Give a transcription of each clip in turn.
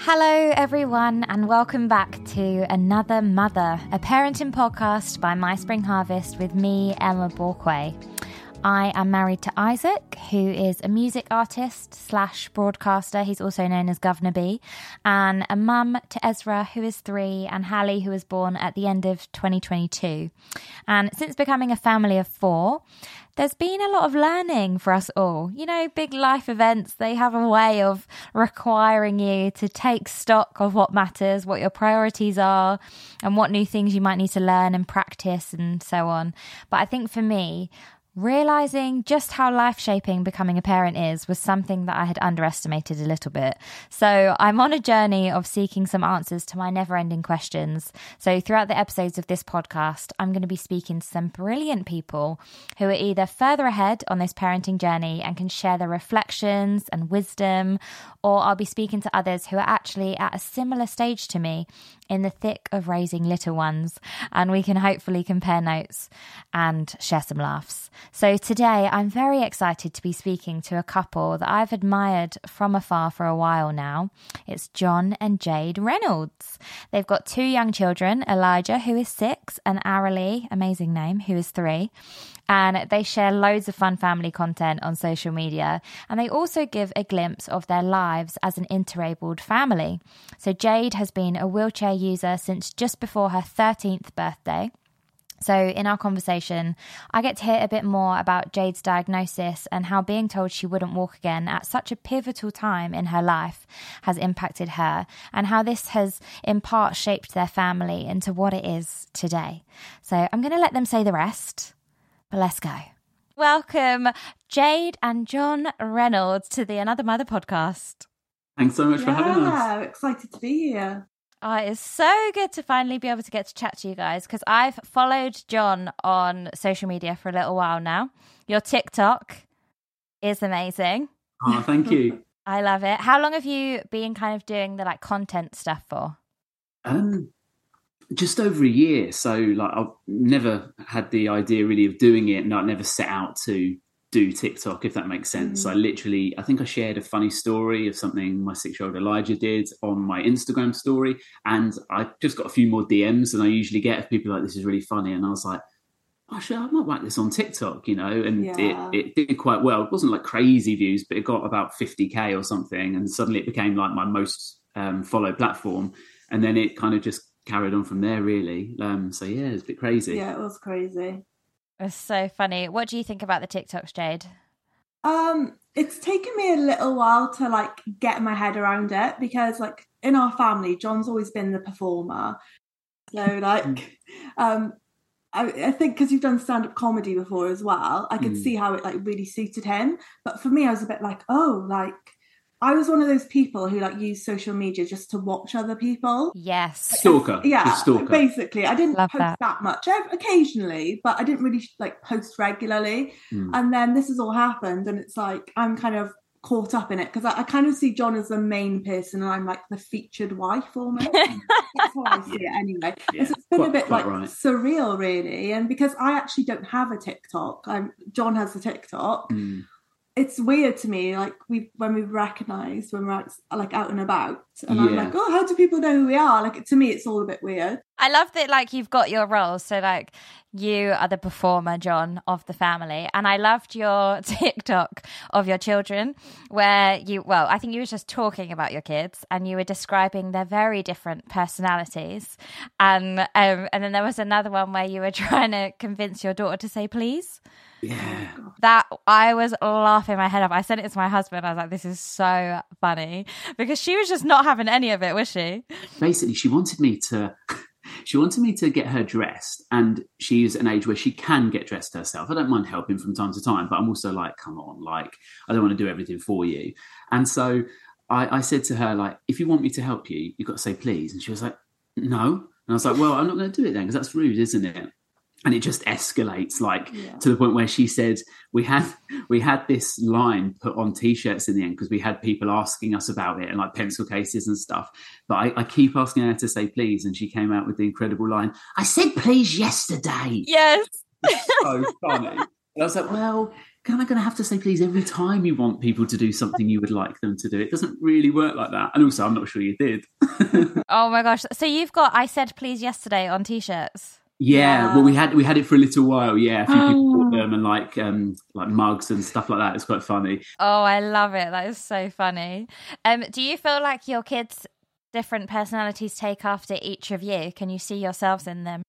Hello, everyone, and welcome back to Another Mother, a parenting podcast by My Spring Harvest with me, Emma Borquaye. I am married to Isaac, who is a music artist slash broadcaster. He's also known as Guvna B, and a mum to Ezra, who is three, and Hallie, who was born at the end of 2022. And since becoming a family of four, there's been a lot of learning for us all. You know, big life events, they have a way of requiring you to take stock of what matters, what your priorities are, and what new things you might need to learn and practice and so on. But I think for me, Realizing just how life shaping becoming a parent is was something that I had underestimated a little bit. So I'm on a journey of seeking some answers to my never ending questions. So throughout the episodes of this podcast, I'm going to be speaking to some brilliant people who are either further ahead on this parenting journey and can share their reflections and wisdom, or I'll be speaking to others who are actually at a similar stage to me in the thick of raising little ones, and we can hopefully compare notes and share some laughs. So, today I'm very excited to be speaking to a couple that I've admired from afar for a while now. It's John and Jade Reynolds. They've got two young children Elijah, who is six, and Aralee, amazing name, who is three and they share loads of fun family content on social media. And they also give a glimpse of their lives as an interabled family. So, Jade has been a wheelchair user since just before her 13th birthday. So, in our conversation, I get to hear a bit more about Jade's diagnosis and how being told she wouldn't walk again at such a pivotal time in her life has impacted her, and how this has in part shaped their family into what it is today. So, I'm going to let them say the rest. But let's go. Welcome, Jade and John Reynolds, to the Another Mother podcast. Thanks so much yeah, for having us. Yeah, excited to be here. Oh, it's so good to finally be able to get to chat to you guys because I've followed John on social media for a little while now. Your TikTok is amazing. Oh, thank you. I love it. How long have you been kind of doing the like content stuff for? Um, just over a year. So like I've never had the idea really of doing it and I never set out to do TikTok, if that makes sense. Mm. I literally, I think I shared a funny story of something my six year old Elijah did on my Instagram story. And I just got a few more DMs than I usually get of people like, this is really funny. And I was like, oh, sure, I might whack this on TikTok, you know, and yeah. it, it did quite well. It wasn't like crazy views, but it got about 50K or something. And suddenly it became like my most um, followed platform. And then it kind of just carried on from there, really. Um, so yeah, it's a bit crazy. Yeah, it was crazy. It's so funny. What do you think about the TikToks, Jade? Um, it's taken me a little while to like get my head around it because like in our family, John's always been the performer. So like, um, I, I think because you've done stand up comedy before as well, I could mm. see how it like really suited him. But for me, I was a bit like, oh, like I was one of those people who like use social media just to watch other people. Yes. Stalker. Yeah. Stalker. Basically, I didn't Love post that. that. much occasionally, but I didn't really like post regularly. Mm. And then this has all happened, and it's like I'm kind of caught up in it because I, I, kind of see John as the main person, and I'm like the featured wife almost. That's how I see it anyway. Yeah, it's been quite, a bit like right. surreal, really, and because I actually don't have a TikTok, I'm, John has a TikTok. Mm it's weird to me like we when we recognize when we're out, like out and about and yeah. i'm like oh how do people know who we are like to me it's all a bit weird i love that like you've got your roles so like you are the performer john of the family and i loved your tiktok of your children where you well i think you were just talking about your kids and you were describing their very different personalities and um, and then there was another one where you were trying to convince your daughter to say please yeah. That I was laughing my head off. I sent it to my husband. I was like, this is so funny because she was just not having any of it, was she? Basically, she wanted me to. She wanted me to get her dressed, and she's an age where she can get dressed herself. I don't mind helping from time to time, but I'm also like, come on, like, I don't want to do everything for you. And so I, I said to her, like, if you want me to help you, you've got to say please. And she was like, no. And I was like, well, I'm not going to do it then because that's rude, isn't it? And it just escalates like yeah. to the point where she said we had we had this line put on t-shirts in the end because we had people asking us about it and like pencil cases and stuff but I, I, keep asking her to say please and she came out with the incredible line i said please yesterday yes so funny and i was like well kind of going to have to say please every time you want people to do something you would like them to do. It doesn't really work like that. And also, I'm not sure you did. oh my gosh! So you've got "I said please" yesterday on t-shirts. Yeah, yeah, well, we had we had it for a little while. Yeah, a few oh. people bought them and like um like mugs and stuff like that. It's quite funny. Oh, I love it. That is so funny. Um, do you feel like your kids' different personalities take after each of you? Can you see yourselves in them?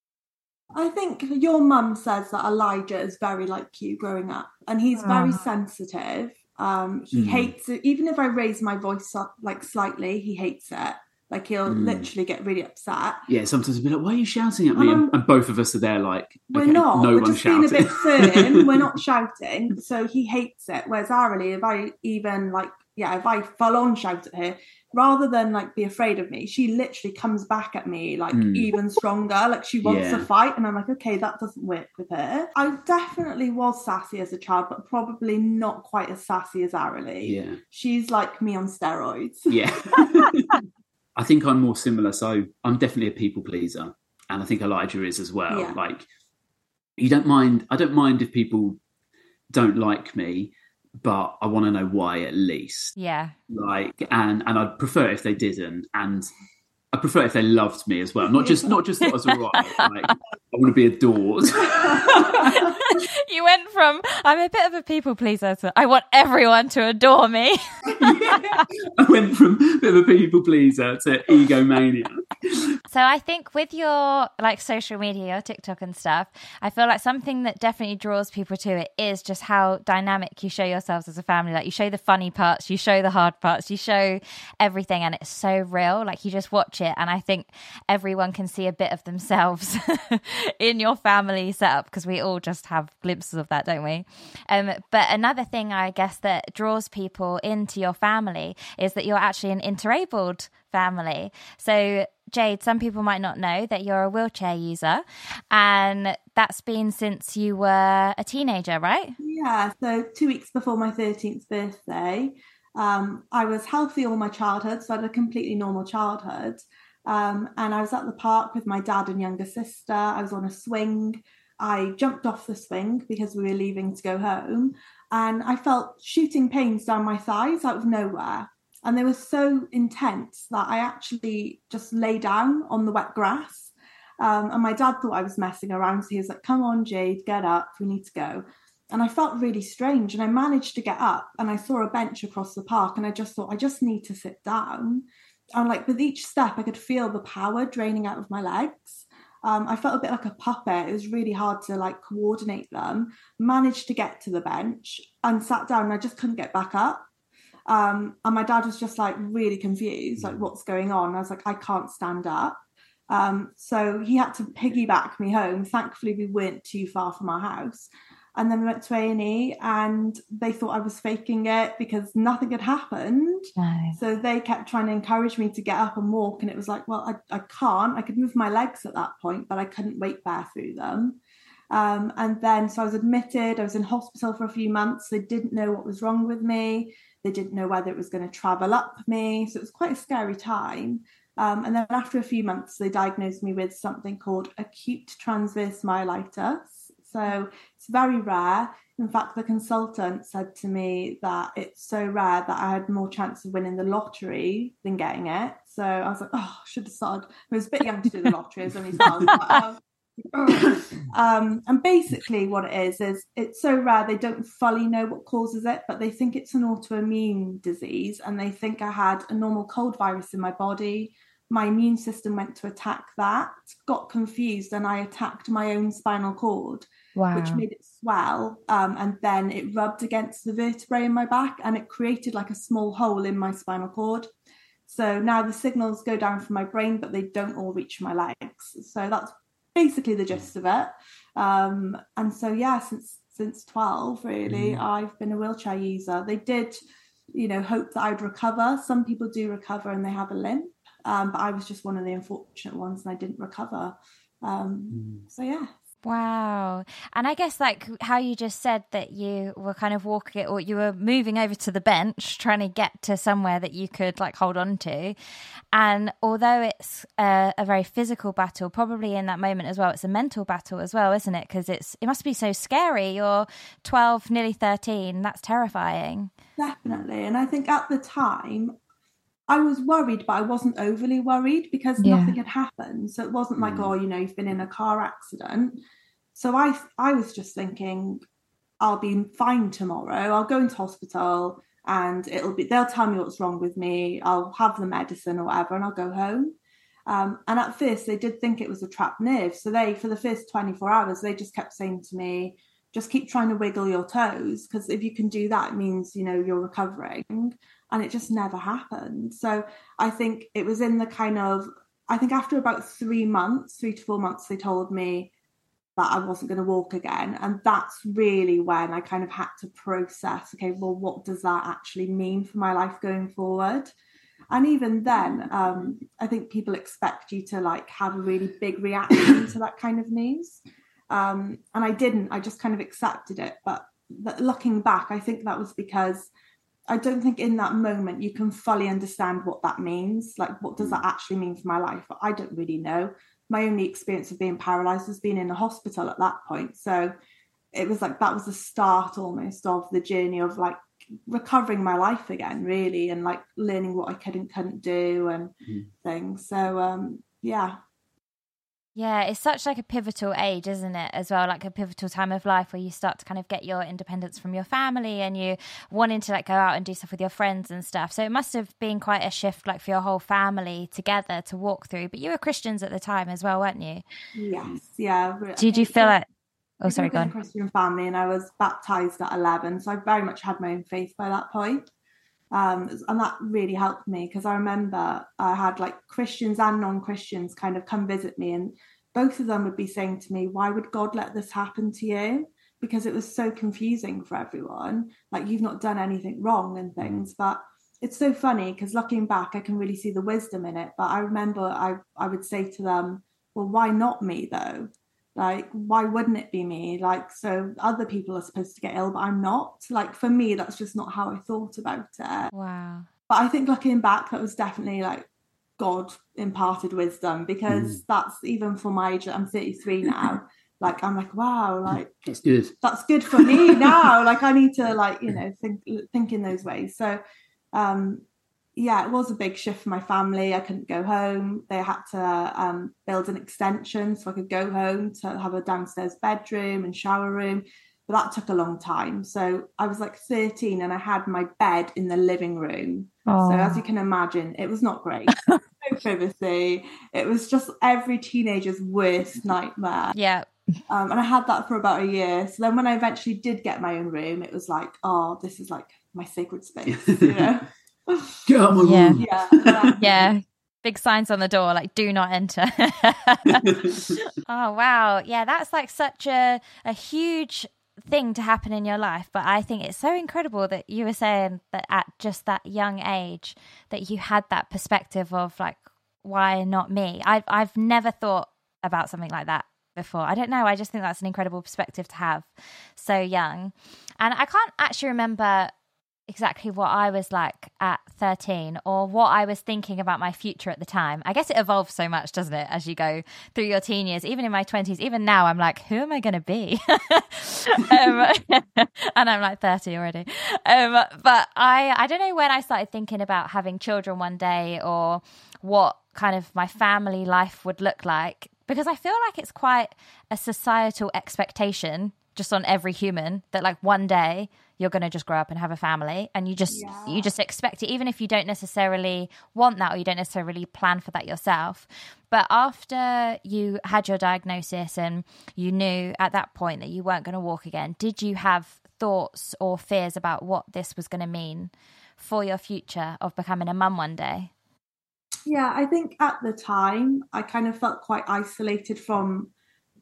I think your mum says that Elijah is very like you growing up, and he's very ah. sensitive. Um, he mm. hates it. Even if I raise my voice up like slightly, he hates it. Like he'll mm. literally get really upset. Yeah, sometimes he'll be like, "Why are you shouting at me?" And, and both of us are there, like, "We're okay, not. No we're just shouting. being a bit firm. we're not shouting." So he hates it. Whereas Arily, if I even like, yeah, if I full on shout at her, rather than like be afraid of me, she literally comes back at me like mm. even stronger. Like she wants yeah. to fight, and I'm like, okay, that doesn't work with her. I definitely was sassy as a child, but probably not quite as sassy as Arily. Yeah, she's like me on steroids. Yeah. I think I'm more similar. So I'm definitely a people pleaser, and I think Elijah is as well. Yeah. Like, you don't mind. I don't mind if people don't like me, but I want to know why at least. Yeah. Like, and and I'd prefer if they didn't, and I prefer if they loved me as well. Not just not just that I was alright. Like, I want to be adored. you went from I'm a bit of a people pleaser to I want everyone to adore me. yeah. I went from a bit of a people pleaser to egomania. So I think with your like social media, your TikTok and stuff, I feel like something that definitely draws people to it is just how dynamic you show yourselves as a family. Like you show the funny parts, you show the hard parts, you show everything, and it's so real. Like you just watch it, and I think everyone can see a bit of themselves in your family setup because we all just have glimpses of that, don't we? Um, but another thing I guess that draws people into your family is that you're actually an interabled family. So, Jade, some people might not know that you're a wheelchair user, and that's been since you were a teenager, right? Yeah, so two weeks before my 13th birthday. Um, I was healthy all my childhood, so I had a completely normal childhood. Um, and I was at the park with my dad and younger sister. I was on a swing. I jumped off the swing because we were leaving to go home, and I felt shooting pains down my thighs out of nowhere. And they were so intense that I actually just lay down on the wet grass. Um, and my dad thought I was messing around. So he was like, Come on, Jade, get up. We need to go. And I felt really strange. And I managed to get up and I saw a bench across the park. And I just thought, I just need to sit down. And like with each step, I could feel the power draining out of my legs. Um, I felt a bit like a puppet. It was really hard to like coordinate them. Managed to get to the bench and sat down. And I just couldn't get back up. Um, and my dad was just like really confused, like what's going on. I was like, I can't stand up. Um, so he had to piggyback me home. Thankfully, we weren't too far from our house. And then we went to A and E, and they thought I was faking it because nothing had happened. Nice. So they kept trying to encourage me to get up and walk, and it was like, well, I, I can't. I could move my legs at that point, but I couldn't weight bear through them. Um, and then, so I was admitted. I was in hospital for a few months. They didn't know what was wrong with me. They didn't know whether it was going to travel up me. So it was quite a scary time. Um, and then after a few months, they diagnosed me with something called acute transverse myelitis. So it's very rare. In fact, the consultant said to me that it's so rare that I had more chance of winning the lottery than getting it. So I was like, oh, I should have started. I was a bit young to do the lottery, as only 12. But, um, um, and basically, what it is is it's so rare they don't fully know what causes it, but they think it's an autoimmune disease, and they think I had a normal cold virus in my body. My immune system went to attack that, got confused, and I attacked my own spinal cord, wow. which made it swell. Um, and then it rubbed against the vertebrae in my back, and it created like a small hole in my spinal cord. So now the signals go down from my brain, but they don't all reach my legs. So that's basically the gist of it. Um, and so yeah, since since 12 really mm. I've been a wheelchair user. They did, you know, hope that I'd recover. Some people do recover and they have a limp. Um, but I was just one of the unfortunate ones and I didn't recover. Um, mm. So yeah. Wow. And I guess like how you just said that you were kind of walking it or you were moving over to the bench trying to get to somewhere that you could like hold on to. And although it's a, a very physical battle, probably in that moment as well, it's a mental battle as well, isn't it? Because it's it must be so scary. You're 12, nearly 13. That's terrifying. Definitely. And I think at the time, I was worried, but I wasn't overly worried because yeah. nothing had happened. So it wasn't like, mm. oh, you know, you've been in a car accident. So I, I was just thinking, I'll be fine tomorrow. I'll go into hospital and it'll be, they'll tell me what's wrong with me. I'll have the medicine or whatever and I'll go home. Um, and at first they did think it was a trapped nerve. So they, for the first 24 hours, they just kept saying to me, just keep trying to wiggle your toes because if you can do that, it means, you know, you're recovering and it just never happened. So I think it was in the kind of I think after about three months, three to four months, they told me that I wasn't going to walk again. And that's really when I kind of had to process, okay, well, what does that actually mean for my life going forward? And even then, um, I think people expect you to like have a really big reaction to that kind of news. Um, and I didn't, I just kind of accepted it. But, but looking back, I think that was because I don't think in that moment you can fully understand what that means. Like, what does that mm. actually mean for my life? I don't really know. My only experience of being paralyzed was being in a hospital at that point. So it was like that was the start almost of the journey of like recovering my life again, really, and like learning what I could and couldn't do and mm. things. So um, yeah, yeah, it's such like a pivotal age, isn't it? As well, like a pivotal time of life where you start to kind of get your independence from your family and you wanting to like go out and do stuff with your friends and stuff. So it must have been quite a shift, like for your whole family together to walk through. But you were Christians at the time as well, weren't you? Yes, yeah. Did you feel it? Oh, sorry, go on. Christian family, and I was baptized at eleven, so I very much had my own faith by that point. Um, and that really helped me because I remember I had like Christians and non Christians kind of come visit me, and both of them would be saying to me, Why would God let this happen to you? Because it was so confusing for everyone. Like, you've not done anything wrong and things. But it's so funny because looking back, I can really see the wisdom in it. But I remember I, I would say to them, Well, why not me though? Like, why wouldn't it be me? Like, so other people are supposed to get ill, but I'm not. Like, for me, that's just not how I thought about it. Wow. But I think looking back, that was definitely like God imparted wisdom because mm. that's even for my age. I'm 33 now. like I'm like, wow, like that's good. That's good for me now. like I need to like you know think think in those ways. So um yeah, it was a big shift for my family. I couldn't go home. They had to um, build an extension so I could go home to have a downstairs bedroom and shower room. But that took a long time. So I was like 13 and I had my bed in the living room. So as you can imagine, it was not great. no privacy. It was just every teenager's worst nightmare. Yeah. Um, and I had that for about a year. So then when I eventually did get my own room, it was like, oh, this is like my sacred space, you know? Get out my yeah. room. Yeah. yeah. Big signs on the door like do not enter. oh wow. Yeah, that's like such a a huge thing to happen in your life but i think it's so incredible that you were saying that at just that young age that you had that perspective of like why not me i've i've never thought about something like that before i don't know i just think that's an incredible perspective to have so young and i can't actually remember exactly what I was like at 13 or what I was thinking about my future at the time. I guess it evolves so much, doesn't it, as you go through your teen years. Even in my 20s, even now, I'm like, who am I going to be? um, and I'm like 30 already. Um, but I, I don't know when I started thinking about having children one day or what kind of my family life would look like because I feel like it's quite a societal expectation just on every human that like one day you're going to just grow up and have a family and you just yeah. you just expect it even if you don't necessarily want that or you don't necessarily plan for that yourself but after you had your diagnosis and you knew at that point that you weren't going to walk again did you have thoughts or fears about what this was going to mean for your future of becoming a mum one day yeah i think at the time i kind of felt quite isolated from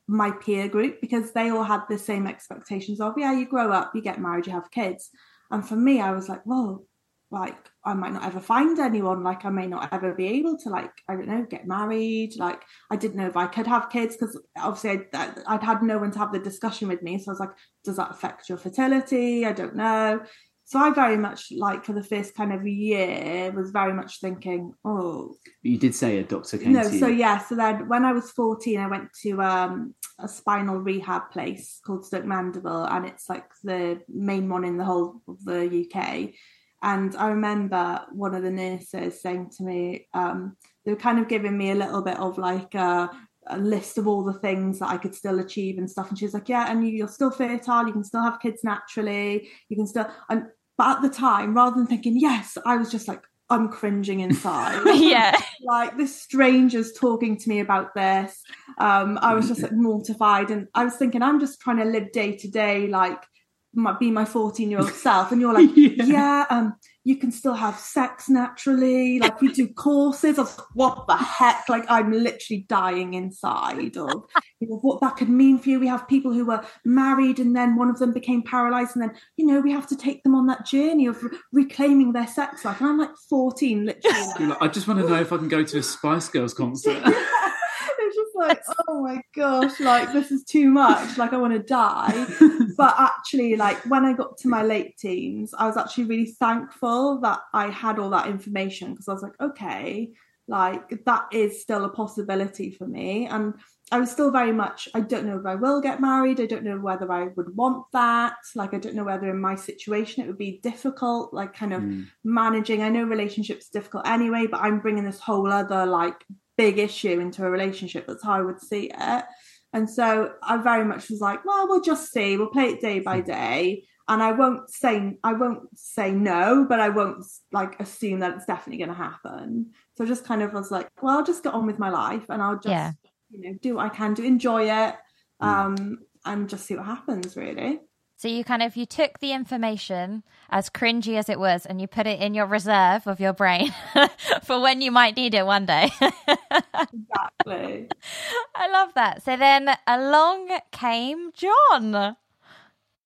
my peer group because they all had the same expectations of yeah you grow up you get married you have kids and for me i was like well like I might not ever find anyone. Like I may not ever be able to like I don't know get married. Like I didn't know if I could have kids because obviously I'd, I'd had no one to have the discussion with me. So I was like, does that affect your fertility? I don't know. So I very much like for the first kind of year was very much thinking, oh. You did say a doctor came no, to you. so yeah. So then when I was fourteen, I went to um, a spinal rehab place called Stoke Mandeville, and it's like the main one in the whole of the UK. And I remember one of the nurses saying to me, um, they were kind of giving me a little bit of like a, a, list of all the things that I could still achieve and stuff. And she was like, "Yeah, and you're still fertile. You can still have kids naturally. You can still." And but at the time, rather than thinking yes, I was just like, I'm cringing inside. yeah. like this stranger's talking to me about this. Um, I was just like mortified and I was thinking, I'm just trying to live day to day, like my, be my 14 year old self. And you're like, yeah. yeah, um, you can still have sex naturally. Like we do courses of what the heck? Like I'm literally dying inside of you know, what that could mean for you. We have people who were married and then one of them became paralyzed, and then you know we have to take them on that journey of re- reclaiming their sex life. And I'm like 14, literally. Like, I just want to know if I can go to a Spice Girls concert. like, oh my gosh, like this is too much. Like I want to die. but actually, like when I got to my late teens, I was actually really thankful that I had all that information because I was like, okay, like that is still a possibility for me. And I was still very much, I don't know if I will get married. I don't know whether I would want that. Like, I don't know whether in my situation it would be difficult, like, kind of mm. managing. I know relationships difficult anyway, but I'm bringing this whole other, like, big issue into a relationship. That's how I would see it. And so I very much was like, well, we'll just see. We'll play it day by day. And I won't say I won't say no, but I won't like assume that it's definitely going to happen. So I just kind of was like, well, I'll just get on with my life, and I'll just yeah. you know do what I can to enjoy it, mm. um, and just see what happens. Really. So you kind of you took the information as cringy as it was and you put it in your reserve of your brain for when you might need it one day. exactly. I love that. So then along came John.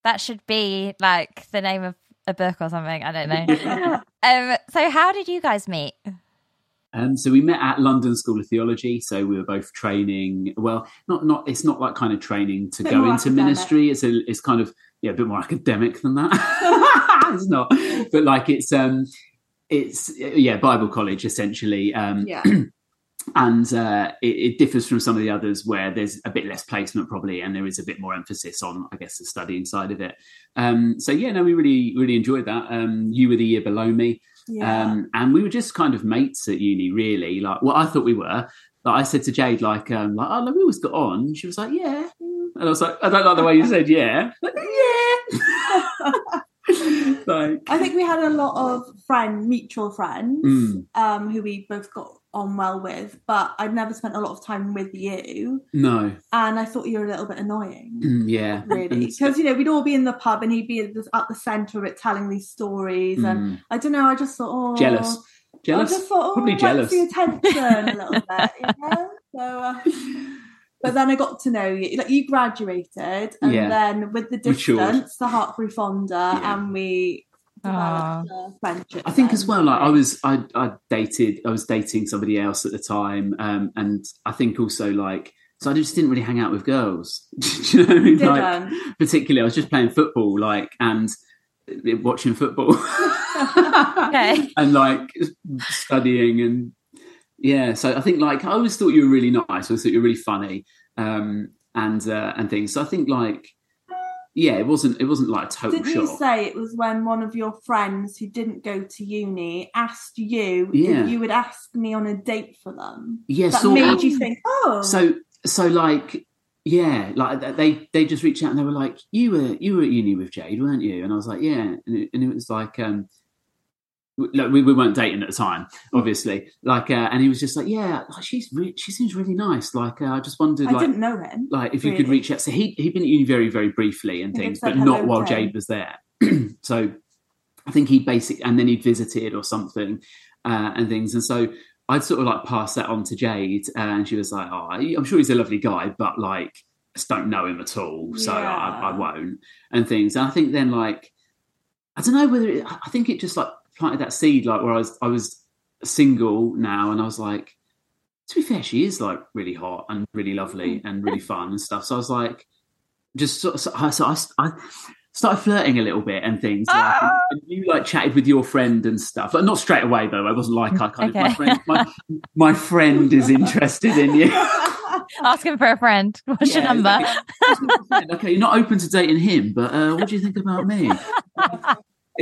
That should be like the name of a book or something. I don't know. um, so how did you guys meet? Um, so we met at London School of Theology. So we were both training. Well, not not. It's not like kind of training to go into academic. ministry. It's a. It's kind of yeah, a bit more academic than that. it's not, but like it's um, it's yeah, Bible college essentially. Um, yeah. and uh, it, it, differs from some of the others where there's a bit less placement probably, and there is a bit more emphasis on, I guess, the studying side of it. Um, so yeah, no, we really really enjoyed that. Um, you were the year below me. Yeah. Um, and we were just kind of mates at uni, really. Like, well, I thought we were. But I said to Jade, like, um, like, oh, we always got on. She was like, yeah. And I was like, I don't like the way you said, yeah. Like, yeah. like, I think we had a lot of friend, mutual friends, mm. um, who we both got on well with, but I'd never spent a lot of time with you. No. And I thought you were a little bit annoying. Mm, yeah. Really. Because, you know, we'd all be in the pub and he'd be at the, at the centre of it telling these stories. Mm. And I don't know, I just thought, oh. Jealous. Jealous. I just thought, oh, Probably jealous. the attention a little bit, you know? So, uh, but then I got to know you. Like you graduated, and yeah. then with the distance, the heart grew fonder, yeah. and we friendship. I think as well, like I was, I, I dated, I was dating somebody else at the time, um, and I think also like, so I just didn't really hang out with girls. Do you know what I mean? Like, particularly, I was just playing football, like, and watching football, okay, and like studying, and yeah. So I think like I always thought you were really nice. I always thought you were really funny, um, and uh, and things. So I think like yeah, it wasn't it wasn't like a total Did you say it was when one of your friends who didn't go to uni asked you yeah. if you would ask me on a date for them? Yeah, that made of. you think, oh. So so like yeah, like they they just reached out and they were like, you were you were at uni with Jade, weren't you? And I was like, yeah, and it, and it was like um like we, we weren't dating at the time, obviously. Like, uh, and he was just like, "Yeah, like she's re- she seems really nice." Like, uh, I just wondered, I like, didn't know him. Like, if you could reach out. So he he'd been at uni very very briefly and things, but not while Jade was there. so I think he basically, and then he'd visited or something, uh, and things, and so I'd sort of like pass that on to Jade, uh, and she was like, "Oh, I'm sure he's a lovely guy, but like." I just don't know him at all, so yeah. I, I won't, and things. And I think then, like, I don't know whether it, I think it just like planted that seed, like where I was I was single now, and I was like, to be fair, she is like really hot and really lovely and really fun and stuff. So I was like, just so, so, I, so I, I started flirting a little bit and things. Like, Ah! and you like chatted with your friend and stuff, but not straight away though. I wasn't like I kind Okay. of my friend. My, my friend is interested in you. Asking for a friend. What's your number? exactly. okay, you're not open to dating him, but uh, what do you think about me?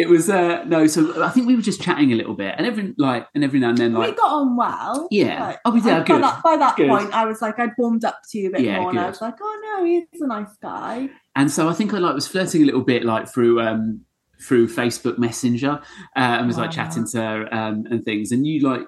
It was uh, no. So I think we were just chatting a little bit, and every like, and every now and then, like we got on well. Yeah. Like, Oh, we did. I- Good. By that, by that Good. point, I was like, I'd warmed up to you a bit Yeah, more, and I was like, oh no, he's a nice guy. and so I think I like was flirting a little bit, like through um through Facebook Messenger, uh, and was like chatting to her um, and things, and you like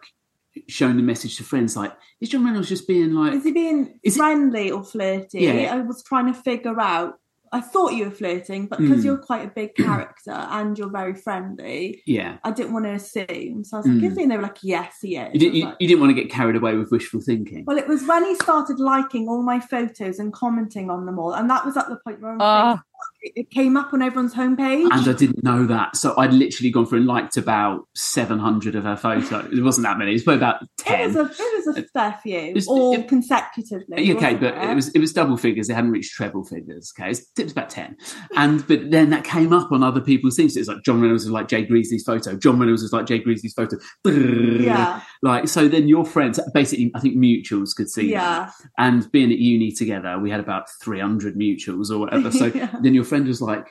showing the message to friends, like, is John Reynolds just being like, Is he being Is it- friendly or flirty? Yeah. I was trying to figure out. I thought you were flirting, but because Mm. you're quite a big character and you're very friendly, yeah. I didn't want to assume. So I was like, Mm. is he? And they were like, yes, he is. You didn't, you, like, you didn't want to get carried away with wishful thinking. well, it was when he started liking all my photos and commenting on them all, and that was at the point where on Oh. It came up on everyone's homepage. and I didn't know that. So I'd literally gone through and liked about 700 of her photos. It wasn't that many. It was probably about it 10. was a it was a fair few, It's- all it- consecutively. okay, but it was it was double figures. It hadn't reached treble figures. Okay, it's- it was about ten, and but then that came up on other people's things. It was like John Reynolds was like Jay Greasley's photo. John Reynolds was like Jay Greasley's photo. yeah, Like so, then your friends basically, I think mutuals could see that. yeah. And being at uni together, we had about three hundred mutuals or whatever. So Yeah. then your friend was like,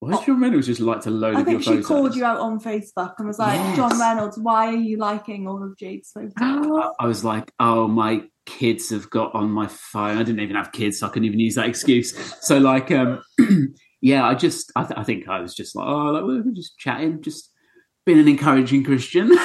"Why does John Reynolds just like to load I of your think she called you out on Facebook and was like, Yes. John Reynolds, why are you liking all of Jade's photos? I I was like, oh, my kids have got on my phone. I didn't even have kids, so I couldn't even use that excuse. So, like, um, yeah, I just, I, th- I think I was just like, oh, like, we we're just chatting, just being an encouraging Christian.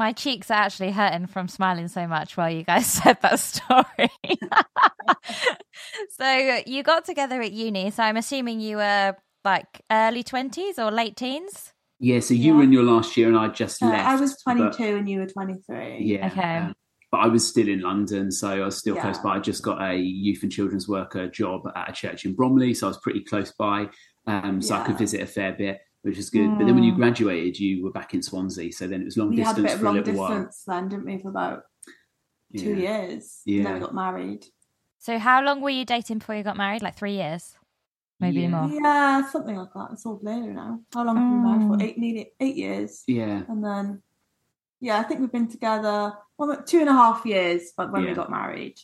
My cheeks are actually hurting from smiling so much while you guys said that story. so you got together at uni. So I'm assuming you were like early 20s or late teens? yeah, so you Yeah. were in your last year, and I just Uh, left. I was but- 22 and you were 23. yeah. Okay. um, but I was still in London, so I was still Yeah. close by. I just got a youth and children's worker job at a church in Bromley, so I was pretty close by, um, so I could visit a fair bit, which is good. But then when you Mm. graduated, you were back in Swansea, so then it was long We had a distance bit of for a long little while. distance then, didn't we, for about two Yeah. years. And then Yeah. we got married. So how long were you dating before you got married? Like three years? Maybe Yeah. more. Yeah, something like that. It's all blurry now. How long have we been married Mm. for? Eight, nearly eight years. Yeah, And then, yeah, I think we've been together well, two and a half years but when Yeah. we got married.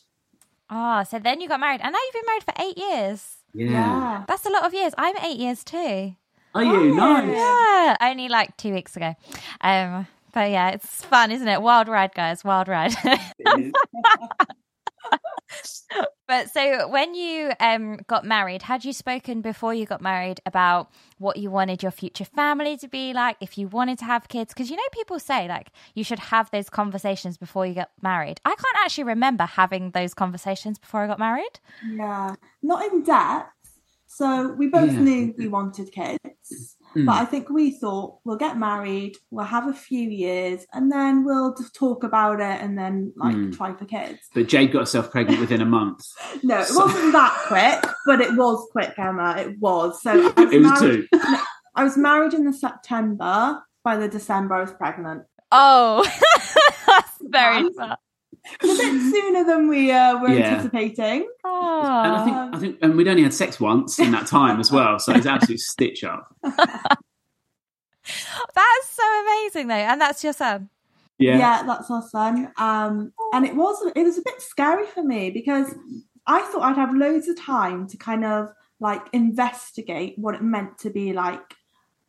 Oh, so then you got married. And now you've been married for eight years. yeah. Yeah. That's a lot of years. I'm eight years too. Are you Oh, nice? Yeah, only like two weeks ago. Um, but yeah, it's fun, isn't it? Wild ride, guys. Wild ride. but so when you um got married, had you spoken before you got married about what you wanted your future family to be like, if you wanted to have kids? Because you know people say like you should have those conversations before you get married. I can't actually remember having those conversations before I got married. Yeah. Not in depth. So we both Yeah. knew we wanted kids. Mm. But I think we thought we'll get married, we'll have a few years, and then we'll just talk about it and then like Mm. try for kids. But Jade got herself pregnant within a month. No, it So- wasn't that quick, but it was quick, Emma. It was. So I was, It was married, two. I was married in the September. By the December, I was pregnant. Oh, that's very Nice. fun. It's a bit sooner than we uh, were Yeah. anticipating. Oh. And I think, I think, and we'd only had sex once in that time as well, so it's absolute stitch up. That's so amazing, though, and that's your son. Yeah. that's our son. Um, and it was it was a bit scary for me because I thought I'd have loads of time to kind of like investigate what it meant to be like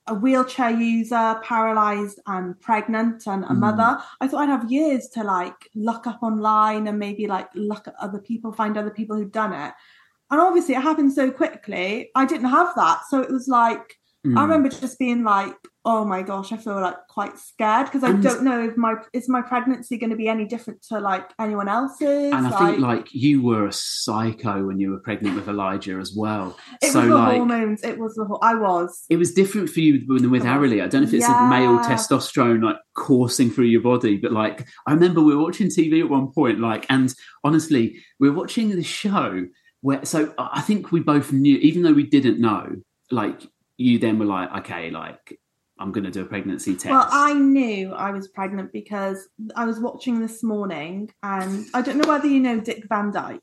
a wheelchair user, paralyzed and pregnant and a Mm. mother. I thought I'd have years to like look up online and maybe like look at other people, find other people who'd done it. And obviously it happened so quickly. I didn't have that. So it was like I Mm. remember just being like, "Oh my gosh, I feel like quite scared because I And- don't know if my is my pregnancy going to be any different to like anyone else's." And I think like you were a psycho when you were pregnant with Elijah as well. it so was the like hormones. It was the whole. I was. it was different for you than with Arilie. I don't know if it's a male testosterone like coursing through your body, but like I remember we were watching TV at one point, like, and honestly, we were watching the show where. So I think we both knew, even though we didn't know, like you then were like, okay, like I'm going to do a pregnancy test. Well, I knew I was pregnant because I was watching this morning, and I don't know whether you know Dick Van Dyke.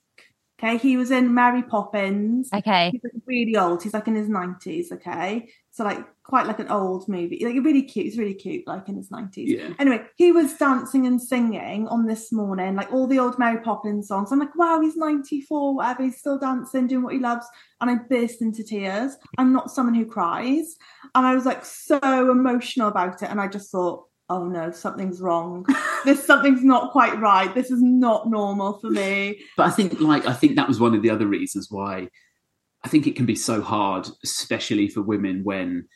Okay, he was in Mary Poppins. Okay. He's like really old. He's like in his nineties. Okay, so like quite like an old movie. Like really cute. He's really cute, like in his nineties. Yeah. Anyway, he was dancing and singing on this morning, like all the old Mary Poppins songs. I'm like, wow, he's 94, whatever. He's still dancing, doing what he loves. And I burst into tears. I'm not someone who cries. And I was like so emotional about it. And I just thought, oh no, something's wrong. this something's not quite right. This is not normal for me. But I think, like, I think that was one of the other reasons why I think it can be so hard, especially for women when.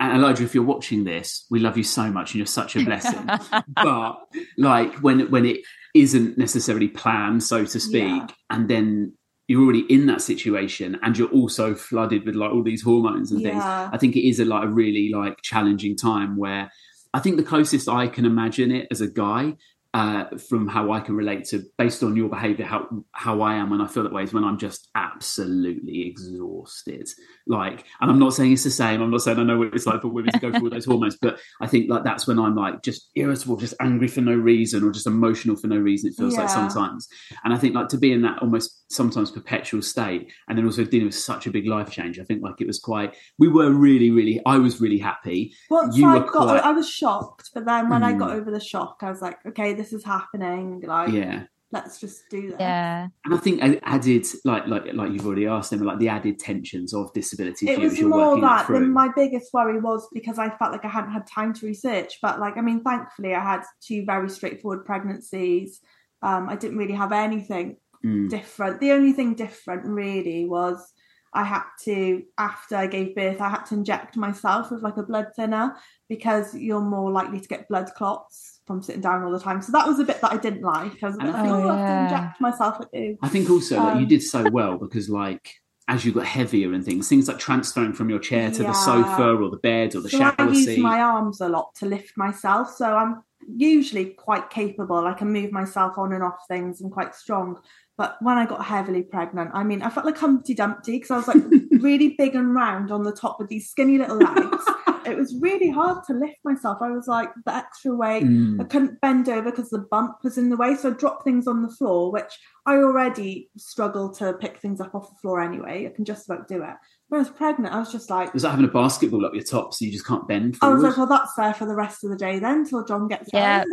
And Elijah, if you're watching this, we love you so much, and you're such a blessing. but like when when it isn't necessarily planned, so to speak, Yeah. and then you're already in that situation, and you're also flooded with like all these hormones and things. I think it is a like a really like challenging time where I think the closest I can imagine it as a guy, uh, from how I can relate to based on your behaviour, how how I am when I feel that way is when I'm just absolutely exhausted. Like, and I'm not saying it's the same. I'm not saying I know what it's like for women to go through all those hormones, but I think like that's when I'm like just irritable, just angry for no reason, or just emotional for no reason. It feels like sometimes, and I think like to be in that almost sometimes perpetual state, and then also dealing with such a big life change. I think like it was quite. We were really, really. I was really happy. Once You I were got, quite- I was shocked, but then when I Mm. got over the shock, I was like, okay, this is happening. Like, Yeah. let's just do that. Yeah. And I think a- added, like like like you've already asked them, like the added tensions of disability It was more that through. than my biggest worry was because I felt like I hadn't had time to research. But like, I mean, thankfully, I had two very straightforward pregnancies. Um, I didn't really have anything Mm. different. The only thing different really was I had to, after I gave birth, I had to inject myself with like a blood thinner because you're more likely to get blood clots from sitting down all the time. So that was a bit that I didn't like. I was like, think- oh, I have to inject myself with you. I think also like, you Um, did so well because like as you got heavier and things, things like transferring from your chair to Yeah. the sofa or the bed or the So shower I use seat. my arms a lot to lift myself. So I'm usually quite capable. I can move myself on and off things and quite strong. But when I got heavily pregnant, I mean, I felt like Humpty Dumpty because I was like really big and round on the top with these skinny little legs. it was really hard to lift myself. I was like the extra weight. Mm. I couldn't bend over because the bump was in the way. So I dropped things on the floor, which I already struggle to pick things up off the floor anyway. I can just about do it. When I was pregnant, I was just like, It was like having a basketball up your top, so you just can't bend I was like, well, that's there for the rest of the day then, until John gets Yeah.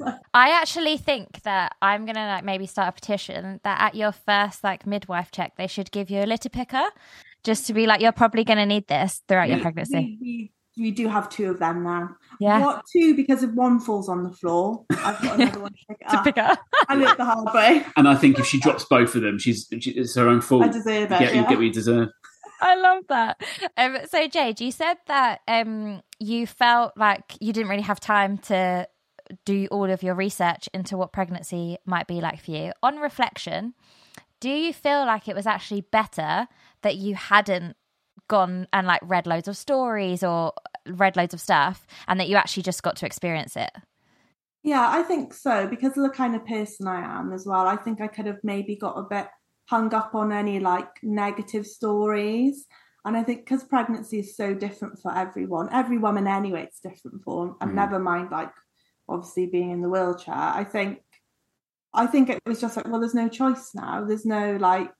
home. I actually think that I'm gonna like maybe start a petition that at your first like midwife check they should give you a litter picker, just to be like you're probably gonna need this throughout your pregnancy. we, we, we do have two of them now. Yeah. What two? Because if one falls on the floor, I've got another one to pick it up. pick up. I learned the hard way. and I think if she drops both of them, she's she, it's her own fault. I deserve you it. get, you get what you deserve. I love that. Um, so Jade, you said that um, you felt like you didn't really have time to do all of your research into what pregnancy might be like for you. On reflection, do you feel like it was actually better that you hadn't gone and like read loads of stories or read loads of stuff and that you actually just got to experience it? Yeah, I think so because of the kind of person I am as well. I think I could have maybe got a bit hung up on any like negative stories. And I think because pregnancy is so different for everyone, every woman anyway, it's different for, and Mm. never mind like obviously being in the wheelchair. I think, I think it was just like, well, there's no choice now. There's no like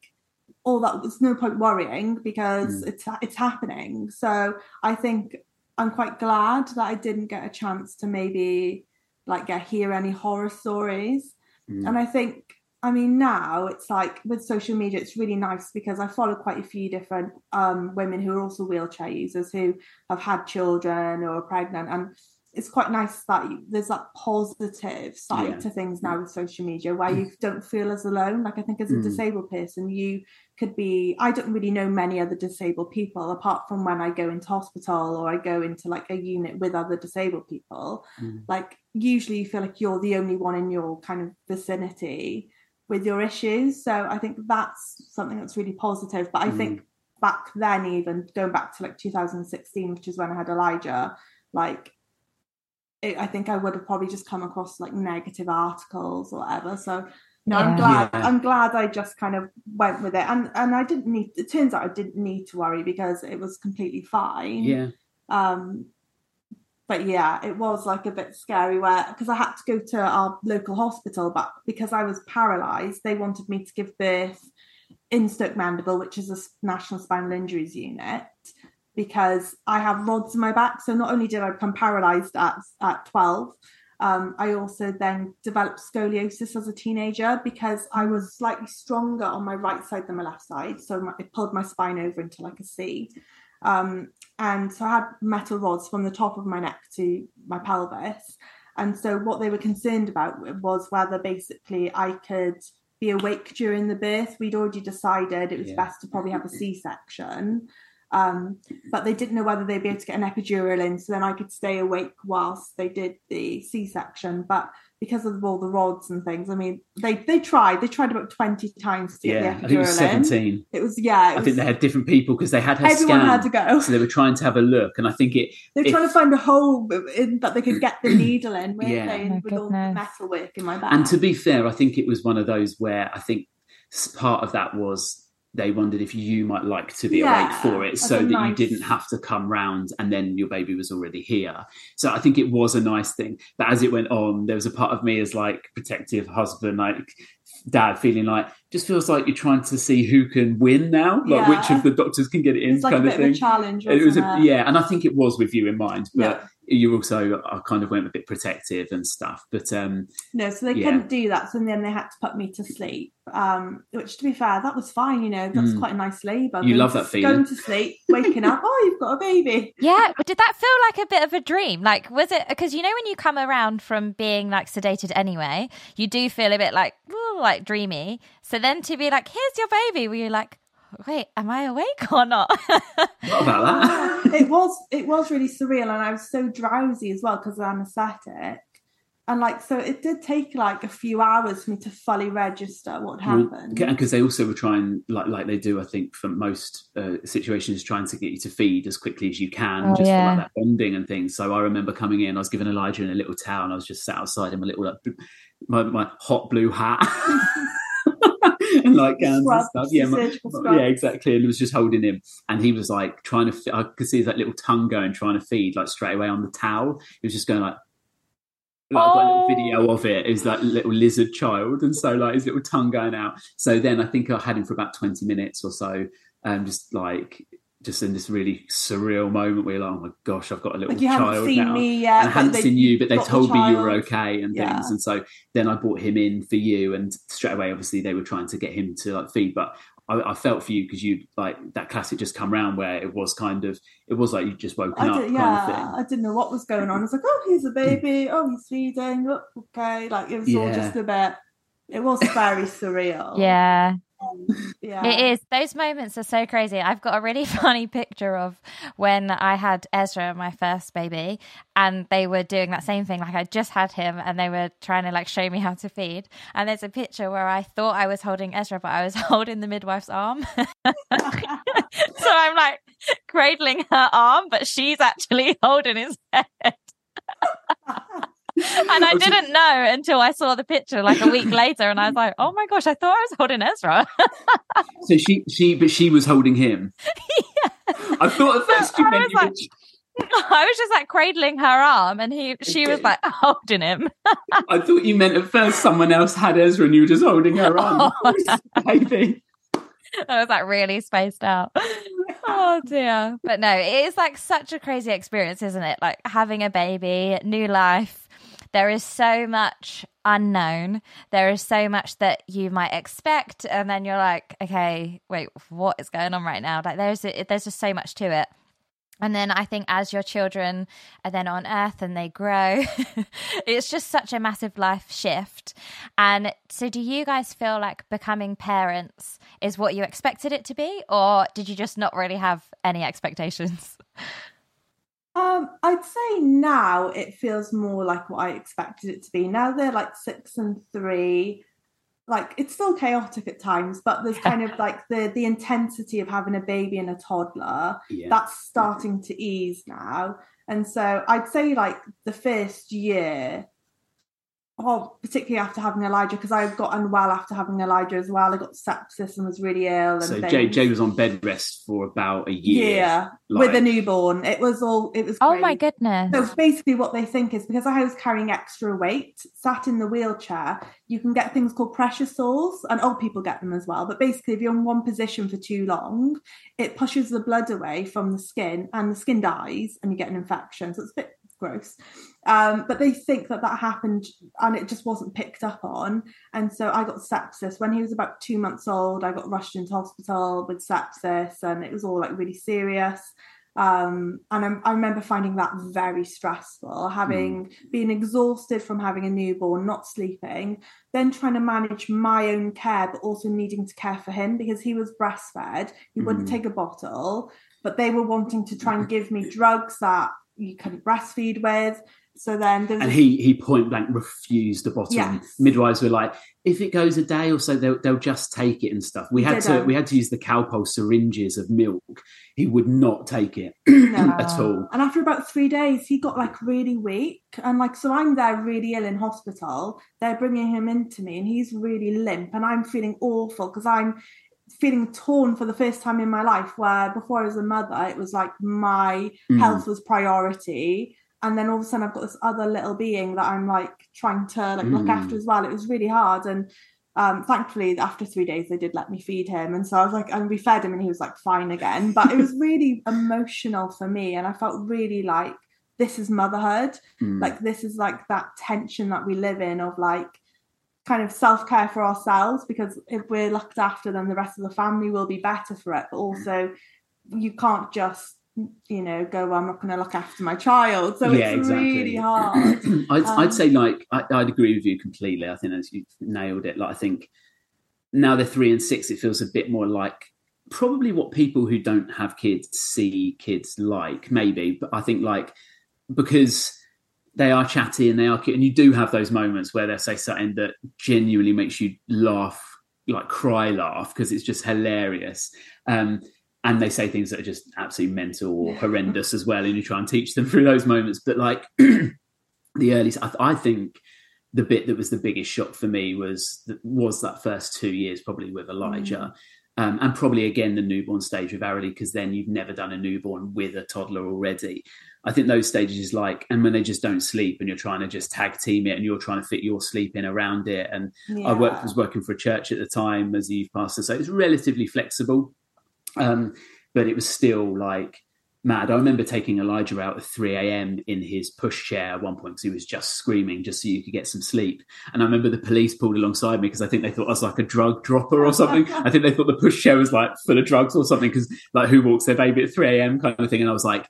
all that. There's no point worrying because Mm. it's it's happening. So I think I'm quite glad that I didn't get a chance to maybe like get hear any horror stories. Mm. And I think, I mean, now it's like with social media, it's really nice because I follow quite a few different um, women who are also wheelchair users who have had children or are pregnant. And it's quite nice that you, there's that positive side Yeah. to things now with social media where you don't feel as alone. Like, I think as a Mm. disabled person, you could be, I don't really know many other disabled people apart from when I go into hospital or I go into like a unit with other disabled people Mm. like usually you feel like you're the only one in your kind of vicinity with your issues so i think that's something that's really positive but i Mm. think back then even going back to like 2016 which is when i had elijah like it, i think i would have probably just come across like negative articles or whatever so no i'm glad Yeah. i'm glad i just kind of went with it and and i didn't need it turns out i didn't need to worry because it was completely fine yeah. um but yeah, it was like a bit scary where because I had to go to our local hospital, but because I was paralysed, they wanted me to give birth in Stoke Mandeville, which is a National Spinal Injuries Unit, because I have rods in my back. So not only did I become paralysed at at twelve, um, I also then developed scoliosis as a teenager because I was slightly stronger on my right side than my left side. So my, it pulled my spine over into like a C. Um, and so I had metal rods from the top of my neck to my pelvis. And so what they were concerned about was whether basically I could be awake during the birth. We'd already decided it was yeah. best to probably have a C section. Um, but they didn't know whether they'd be able to get an epidural in, so then I could stay awake whilst they did the C section. But because of all the rods and things, I mean, they they tried. They tried about twenty times to yeah, get the epidural I think it was seventeen. In. It was yeah. It I was, think they had different people because they had her everyone scan, had to go. So they were trying to have a look, and I think it. They're it, trying to find a hole in, that they could get the needle in, weren't Yeah. they? Oh my with all the goodness. metal work in my back. And to be fair, I think it was one of those where I think part of that was they wondered if you might like to be Yeah, awake for it so a that you didn't have to come round and then your baby was already here. So I think it was a nice thing. But as it went on, there was a part of me as like protective husband, like dad, feeling like just feels like you're trying to see who can win now, like Yeah. which of the doctors can get it in, it's like a kind bit of of thing. a challenge. It was a, yeah, and I think it was with you in mind, but Yeah. You also I kind of went a bit protective and stuff. But um, No, so they Yeah. couldn't do that. So then they had to put me to sleep. Um, which, to be fair, that was fine. You know, that's Mm. quite a nice labour. You love that feeling. Going to sleep, waking up. Oh, you've got a baby. Yeah, but did that feel like a bit of a dream? Like, was it because you know when you come around from being like sedated anyway, you do feel a bit like ooh, like dreamy. So then to be like, "Here's your baby," were you like, "Wait, am I awake or not?" what about that? it was it was really surreal, and I was so drowsy as well because of anaesthetic. And like, so it did take like a few hours for me to fully register what happened. because they also were trying, like like they do, I think, for most uh, situations, trying to get you to feed as quickly as you can, Oh, just yeah. for like that bonding and things. So I remember coming in, I was giving Elijah in a little towel, and I was just sat outside in my little like, my my hot blue hat. and like gowns Scrubs, and stuff, yeah, my- yeah, exactly. And it was just holding him, and he was like trying to. I could see that little tongue going, trying to feed, like straight away on the towel. He was just going like, like I've got a little Oh. video of it. It was like little lizard child, and so like his little tongue going out. So then I think I had him for about twenty minutes or so, um, just like just in this really surreal moment where you're like, oh my gosh, I've got a little Like you haven't child seen now. me and yet. I hadn't seen you, but they got the told me you were okay and Yeah. things. And so then I brought him in for you, and straight away, obviously, they were trying to get him to like feed. But I, I felt for you because you like that classic just come round where it was kind of it was like you just woken I up did, kind yeah, of thing. I didn't know what was going on. I was like, oh, here's a mm. baby. Oh, he's feeding. Oh, okay, like it was all just a bit. It was very surreal. yeah. yeah. It is. Those moments are so crazy. I've got a really funny picture of when I had Ezra, my first baby, and they were doing that same thing. Like I just had him and they were trying to like show me how to feed. And there's a picture where I thought I was holding Ezra, but I was holding the midwife's arm. so I'm like cradling her arm, but she's actually holding his head. And I didn't know until I saw the picture like a week later, and I was like, "Oh my gosh, I thought I was holding Ezra." So she she but she was holding him. yeah. I thought at first you I meant was you were- like- I was just like cradling her arm, and he she was like holding him. I thought you meant at first someone else had Ezra and you were just holding her on. Oh, Baby. I was like really spaced out. Oh dear. But no, it is like such a crazy experience, isn't it? Like having a baby, new life. There is so much unknown. There is so much that you might expect, and then you're like, okay, wait, what is going on right now? Like there's there's just so much to it. And then I think as your children are then on earth and they grow, it's just such a massive life shift. And so, do you guys feel like becoming parents is what you expected it to be, or did you just not really have any expectations? Um, I'd say now it feels more like what I expected it to be. Now they're like six and three. Like it's still chaotic at times, but there's kind of like the the intensity of having a baby and a toddler Yeah. that's starting to ease now. And so I'd say like the first year oh, particularly after having Elijah, because I got unwell after having Elijah as well. I got sepsis and was really ill. And so things. Jay, Jay was on bed rest for about a year. yeah, like- with a newborn. It was all. It was. Oh crazy. my goodness. So basically, what they think is because I was carrying extra weight, sat in the wheelchair, you can get things called pressure sores, and old people get them as well. But basically, if you're in one position for too long, it pushes the blood away from the skin, and the skin dies, and you get an infection. So it's a bit gross. Um, but they think that that happened, and it just wasn't picked up on. And so I got sepsis when he was about two months old. I got rushed into hospital with sepsis, and it was all like really serious um and I, I remember finding that very stressful having been exhausted from having a newborn not sleeping then trying to manage my own care but also needing to care for him because he was breastfed he wouldn't Mhm. take a bottle but they were wanting to try and give me drugs that you couldn't breastfeed with so then there And he he point blank refused the bottle. Yes. Midwives were like, if it goes a day or so, they'll they'll just take it and stuff. We had to we had to use the Calpol syringes of milk. He would not take it No. at all. And after about three days, he got like really weak. And like, so I'm there really ill in hospital. They're bringing him into me and he's really limp. And I'm feeling awful because I'm feeling torn for the first time in my life. Where before I was a mother, it was like my Mm. health was priority. And then all of a sudden, I've got this other little being that I'm like trying to like look Mm. after as well. It was really hard. And um, thankfully, after three days, they did let me feed him, and so I was like, and we fed him, and he was like fine again. But it was really emotional for me, and I felt really like this is motherhood. Mm. Like this is like that tension that we live in of like kind of self care for ourselves because if we're looked after, then the rest of the family will be better for it. But also, you can't just you know go. I'm not going to look after my child, so Yeah, it's exactly. really hard. I'd, Um, I'd say like I, I'd agree with you completely. I think as you nailed it. Like I think now they're three and six, it feels a bit more like probably what people who don't have kids see kids like, maybe. But I think like because they are chatty and they are cute, and you do have those moments where they say something that genuinely makes you laugh, like cry laugh, because it's just hilarious. Um, and they say things that are just absolutely mental or Yeah. horrendous as well, and you try and teach them through those moments. But like the early, I, I think the bit that was the biggest shock for me was was that first two years probably with Elijah. Um, and probably again the newborn stage with Arily because then you've never done a newborn with a toddler already. I think those stages is like, and when they just don't sleep and you're trying to just tag team it and you're trying to fit your sleep in around it. And I worked, was working for a church at the time as a youth pastor, so it was relatively flexible, um, but it was still like mad. I remember taking Elijah out at 3 a.m. in his pushchair at one point because he was just screaming just so you could get some sleep. And I remember the police pulled alongside me because I think they thought I was like a drug dropper or something. I think they thought the pushchair was like full of drugs or something because like who walks their baby at 3 a.m. kind of thing. And I was like,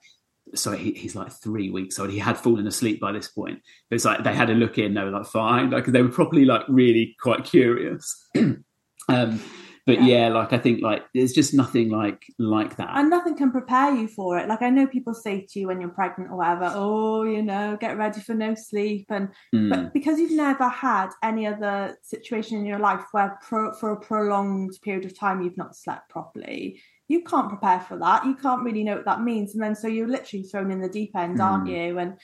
sorry, he, he's like three weeks old. He had fallen asleep by this point. But it's like they had a look in, they were like, fine. Like they were probably like really quite curious. um, but Yeah. yeah. like I think like there's just nothing like like that. and nothing can prepare you for it. Like I know people say to you when you're pregnant or whatever, oh, you know, get ready for no sleep, and Mm. but because you've never had any other situation in your life where pro- for a prolonged period of time you've not slept properly, you can't prepare for that. You can't really know what that means, and then so you're literally thrown in the deep end, aren't Mm. you? And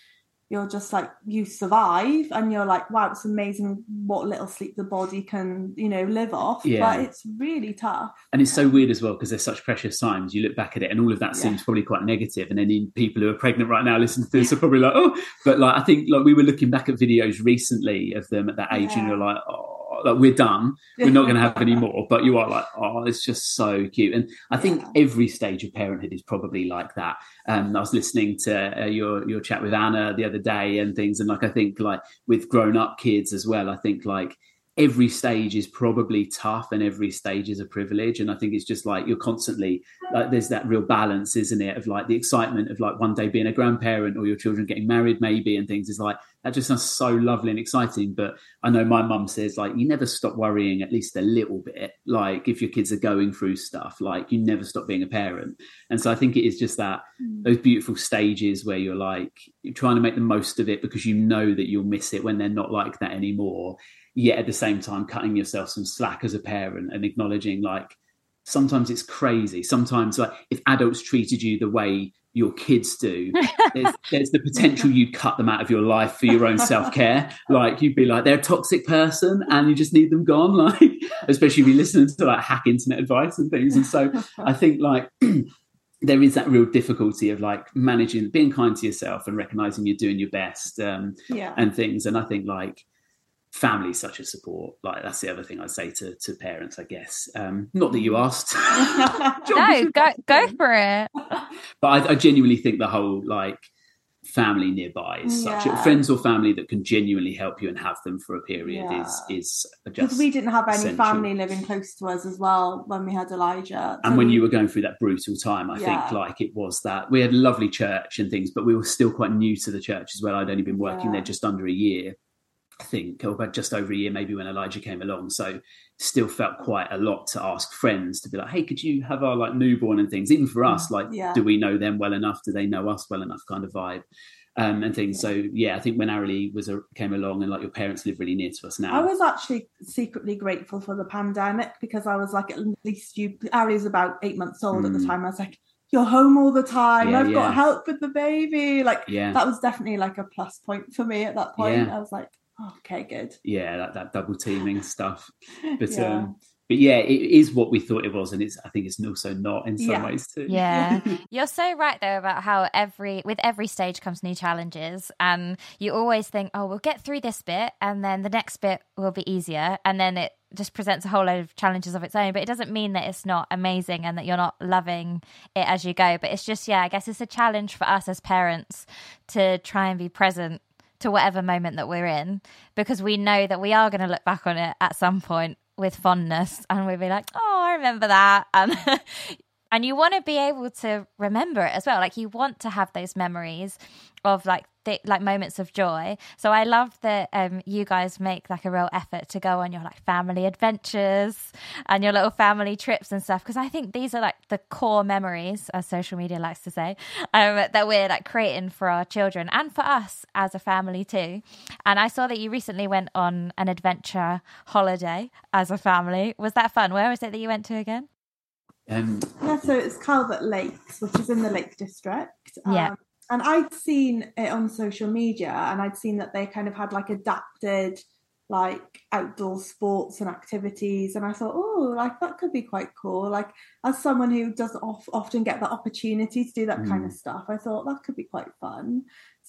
you're just like you survive, and you're like, wow, it's amazing what little sleep the body can, you know, live off. Yeah. But it's really tough. And it's so weird as well because there's such precious times. You look back at it, and all of that Yeah. seems probably quite negative. And then people who are pregnant right now listening to this are probably like, oh, but like I think like we were looking back at videos recently of them at that age, and Yeah. you're like, oh, like we're done. We're not going to have any more. But you are like, oh, it's just so cute. And I think Yeah. every stage of parenthood is probably like that. Um, I was listening to uh, your your chat with Anna the other day and things, and like I think like with grown up kids as well. I think like every stage is probably tough and every stage is a privilege. And i think it's just like you're constantly like there's that real balance isn't it of like the excitement of like one day being a grandparent or your children getting married maybe and things. Is like that just sounds so lovely and exciting. But i know my mum says like you never stop worrying at least a little bit. Like if your kids are going through stuff like you never stop being a parent. And so i think it is just that mm. those beautiful stages where you're like you're trying to make the most of it because you know that you'll miss it when they're not like that anymore yet at the same time cutting yourself some slack as a parent and acknowledging like sometimes it's crazy sometimes like if adults treated you the way your kids do, there's, there's, the potential you'd cut them out of your life for your own self care. Like you'd be like, they're a toxic person and you just need them gone. Like, especially if you listen to like hack internet advice and things. And so I think like, there is that real difficulty of like managing being kind to yourself and recognizing you're doing your best um, yeah. and things and i think like family such a support like that's the other thing i'd say to, to parents i guess um, not that you asked no go, go for it but I, I, genuinely think the whole like family nearby is yeah. such a, friends or family that can genuinely help you and have them for a period yeah. is is because we didn't have any essential. family living close to us as well when we had Elijah. And when you were going through that brutal time, I yeah. think like it was that we had a lovely church and things, but we were still quite new to the church as well. I'd only been working there just under a year. I think, or about just over a year, maybe when Elijah came along. So still felt quite a lot to ask friends to be like, hey, could you have our like newborn and things? Even for us, like, yeah. do we know them well enough? Do they know us well enough? Kind of vibe. Um, and things. So yeah, I think when Arilee was a, came along and like your parents live really near to us now. I was actually secretly grateful for the pandemic because I was like, at least you. Arilee's about eight months old mm. at the mm. time. I was like, you're home all the time. Yeah, I've yeah. got help with the baby. Like yeah. that was definitely like a plus point for me at that point. I was like, okay, good. Yeah, that, that double teaming stuff. But yeah. um but yeah, it is what we thought it was, and it's I think it's also not in some yeah. ways too. Yeah, you're so right though about how every with every stage comes new challenges, and you always think, oh, we'll get through this bit, and then the next bit will be easier, and then it just presents a whole load of challenges of its own. But it doesn't mean that it's not amazing and that you're not loving it as you go. But it's just yeah, I guess it's a challenge for us as parents to try and be present to whatever moment that we're in because we know that we are going to look back on it at some point with fondness and we'll be like, oh, I remember that. And and you want to be able to remember it as well like you want to have those memories of like th- like moments of joy. So i love that um, you guys make like a real effort to go on your like family adventures and your little family trips and stuff because i think these are like the core memories as social media likes to say um, that we're like creating for our children and for us as a family too. And i saw that you recently went on an adventure holiday as a family. Was that fun? Where was it that you went to again um, yeah, so it's Calvert Lakes, which is in the Lake District. Um, yeah. And I'd seen it on social media and I'd seen that they kind of had like adapted like outdoor sports and activities and i thought oh like that could be quite cool like as someone who doesn't often get the opportunity to do that mm. kind of mm. stuff i thought that could be quite fun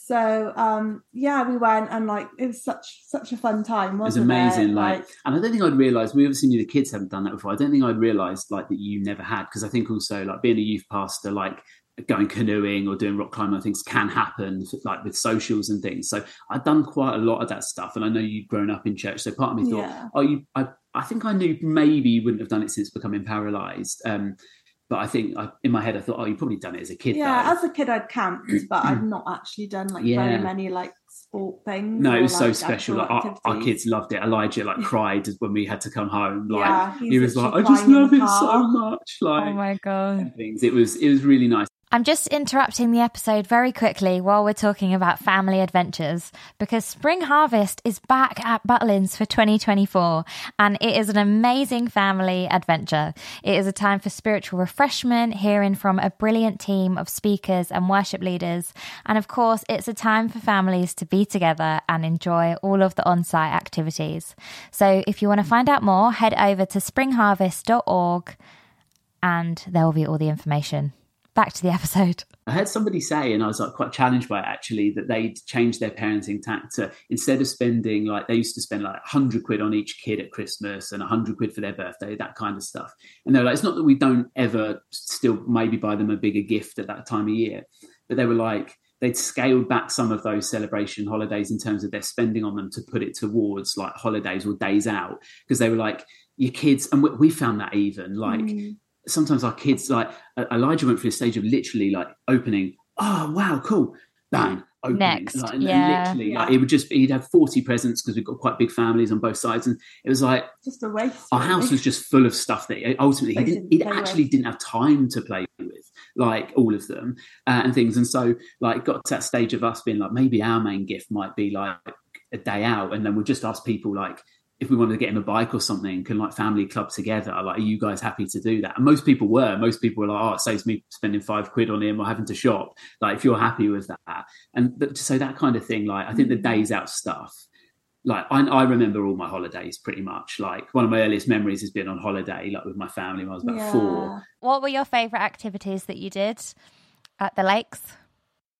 so um yeah we went and like it was such such a fun time it was amazing it? like, like, and i don't think i'd realized we obviously knew the kids haven't done that before i don't think i'd realized like that you never had because i think also like being a youth pastor like going canoeing or doing rock climbing things can happen like with socials and things so i've done quite a lot of that stuff and i know you've grown up in church so part of me thought yeah. oh you I, I think i knew maybe you wouldn't have done it since becoming paralyzed um, but I think I, in my head I thought, oh, you probably done it as a kid. Yeah, though. as a kid I'd camped, but I've not actually done like yeah. very many like sport things. No, it was so special. Like, our, our, kids loved it. Elijah like cried when we had to come home. Like yeah, he was like, I just love it so much. Oh like, oh my god, things. It was it was really nice. I'm just interrupting the episode very quickly while we're talking about family adventures because Spring Harvest is back at Butlins for 2024 and it is an amazing family adventure. It is a time for spiritual refreshment, hearing from a brilliant team of speakers and worship leaders. And of course, it's a time for families to be together and enjoy all of the on site activities. So if you want to find out more, head over to springharvest.org and there will be all the information back to the episode. I heard somebody say, and I was like quite challenged by it actually, that they'd changed their parenting tack to instead of spending like they used to spend like hundred quid on each kid at Christmas and hundred quid for their birthday, that kind of stuff. And they're like, it's not that we don't ever still maybe buy them a bigger gift at that time of year, but they were like they'd scaled back some of those celebration holidays in terms of their spending on them to put it towards like holidays or days out because they were like your kids and we, we found that even like mm sometimes our kids like Elijah went through a stage of literally like opening. Oh wow, cool! Bang, opening. Next, like, yeah. Literally, like it would just he'd have forty presents because we've got quite big families on both sides, and it was like just a waste. Our house was just full of stuff that ultimately he didn't. He actually with. didn't have time to play with, like all of them uh, and things. And so, like, got to that stage of us being like, maybe our main gift might be like a day out, and then we'll just ask people like if we wanted to get him a bike or something, can like family club together? Like, are you guys happy to do that? And most people were. Most people were like, oh, it saves me spending five quid on him or having to shop. Like, if you're happy with that, and so that kind of thing. Like, I think the days out stuff. Like I, I, remember all my holidays pretty much. Like one of my earliest memories has been on holiday, like with my family when I was about yeah. four. What were your favourite activities that you did at the lakes?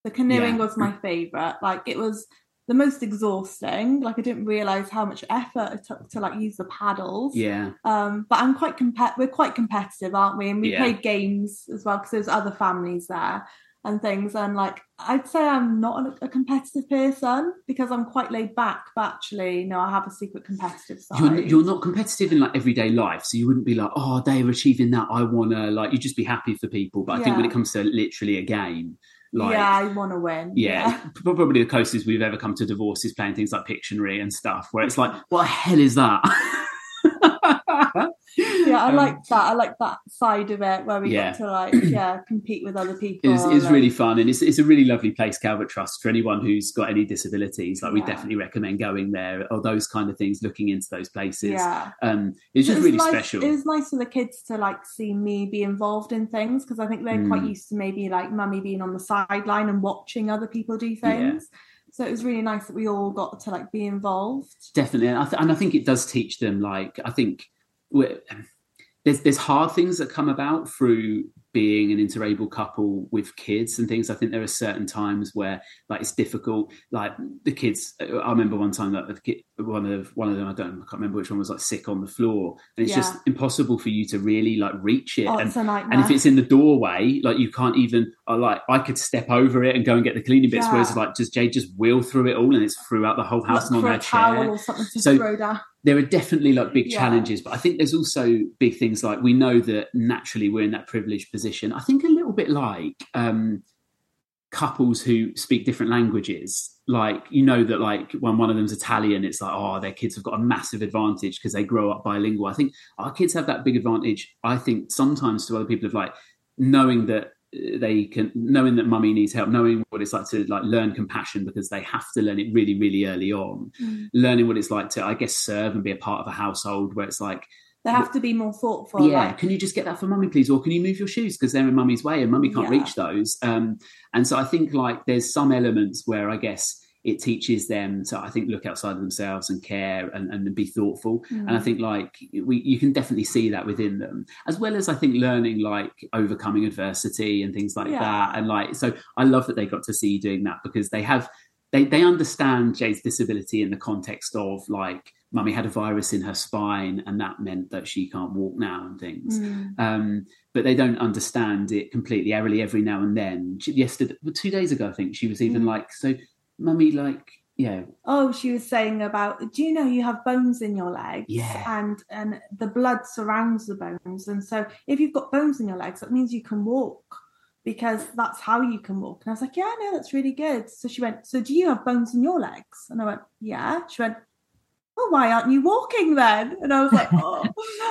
The canoeing yeah. was my favourite. Like it was the most exhausting. Like I didn't realize how much effort it took to like use the paddles. Yeah. Um, but I'm quite compet. We're quite competitive, aren't we? And we yeah. played games as well because there's other families there and things. And like I'd say I'm not a, a, competitive person because I'm quite laid back. But actually, no, I have a secret competitive side. You're, you're not competitive in like everyday life, so you wouldn't be like, oh, they're achieving that. I wanna like. You'd just be happy for people. But I yeah. think when it comes to literally a game like, yeah, I want to win. Yeah, yeah, probably the closest we've ever come to divorce is playing things like Pictionary and stuff, where it's like, what the hell is that? yeah, I um, like that. I like that side of it where we yeah. get to like yeah compete with other people. It's, it's really fun and it's it's a really lovely place, Calvert Trust, for anyone who's got any disabilities. Like yeah. we definitely recommend going there or those kind of things, looking into those places. Yeah, um, it's just it really nice, special. It was nice for the kids to like see me be involved in things because I think they're mm. quite used to maybe like mummy being on the sideline and watching other people do things. Yeah. So it was really nice that we all got to like be involved. Definitely, and I, th- and I think it does teach them. Like I think there's there's hard things that come about through being an interabled couple with kids and things. I think there are certain times where like it's difficult. Like the kids, I remember one time that kid, one of one of them, I don't, I can't remember which one was like sick on the floor, and it's yeah. just impossible for you to really like reach it. Oh, and, and, if it's in the doorway, like you can't even uh, like I could step over it and go and get the cleaning bits. Yeah. Whereas like just Jade just wheel through it all, and it's throughout the whole house Look and on her chair. Or something to so, there are definitely like big yeah. challenges, but I think there's also big things like we know that naturally we're in that privileged position. I think a little bit like um, couples who speak different languages. Like you know that like when one of them's Italian, it's like oh their kids have got a massive advantage because they grow up bilingual. I think our kids have that big advantage. I think sometimes to other people of like knowing that they can knowing that mummy needs help knowing what it's like to like learn compassion because they have to learn it really really early on mm. learning what it's like to i guess serve and be a part of a household where it's like they have to be more thoughtful yeah like, can you just get that for mummy please or can you move your shoes because they're in mummy's way and mummy can't yeah. reach those um and so i think like there's some elements where i guess it teaches them to i think look outside of themselves and care and, and be thoughtful mm. and i think like we you can definitely see that within them as well as i think learning like overcoming adversity and things like yeah. that and like so i love that they got to see you doing that because they have they they understand jade's disability in the context of like mummy had a virus in her spine and that meant that she can't walk now and things mm. um, but they don't understand it completely every every now and then she, yesterday two days ago i think she was even mm. like so mummy like yeah oh she was saying about do you know you have bones in your legs? Yeah. And and the blood surrounds the bones. And so if you've got bones in your legs that means you can walk because that's how you can walk. And i was like yeah no that's really good. So she went so do you have bones in your legs? And i went yeah. She went well, why aren't you walking then? And I was like, oh,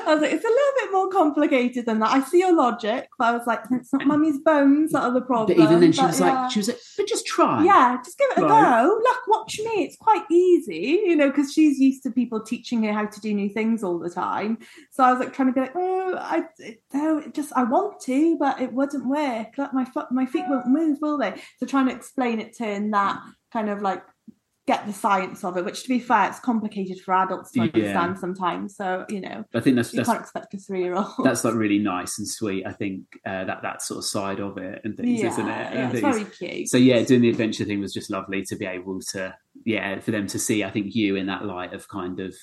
I was like, it's a little bit more complicated than that. I see your logic, but I was like, it's not mummy's bones that are the problem. But even then, she but, was yeah. like, she was like, but just try. Yeah, just give it a go. Look, watch me. It's quite easy, you know, because she's used to people teaching her how to do new things all the time. So I was like trying to be like, oh, I no, just I want to, but it wouldn't work. Like my foot, my feet won't move, will they? So trying to explain it to in that kind of like get the science of it. Which, to be fair, it's complicated for adults to understand yeah. sometimes. So you know, I think that's you that's, can't expect a three year old. That's like really nice and sweet. I think uh, that that sort of side of it and things, yeah, isn't it? Yeah, it's very cute. So yeah, doing the adventure thing was just lovely to be able to yeah for them to see. I think you in that light of kind of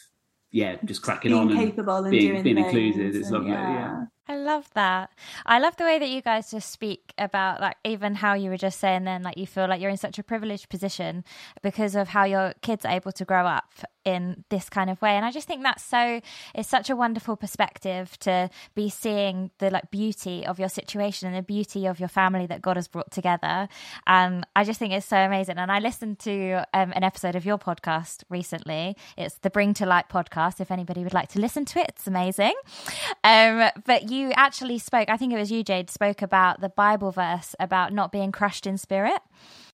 yeah just cracking being on capable and being, being included. It's lovely. yeah. yeah. I love that. I love the way that you guys just speak about like even how you were just saying then like you feel like you're in such a privileged position because of how your kids are able to grow up in this kind of way. And I just think that's so it's such a wonderful perspective to be seeing the like beauty of your situation and the beauty of your family that God has brought together. And I just think it's so amazing. And I listened to um, an episode of your podcast recently. It's the Bring to Light podcast. If anybody would like to listen to it, it's amazing. Um, but you you actually spoke, I think it was you, Jade, spoke about the Bible verse about not being crushed in spirit.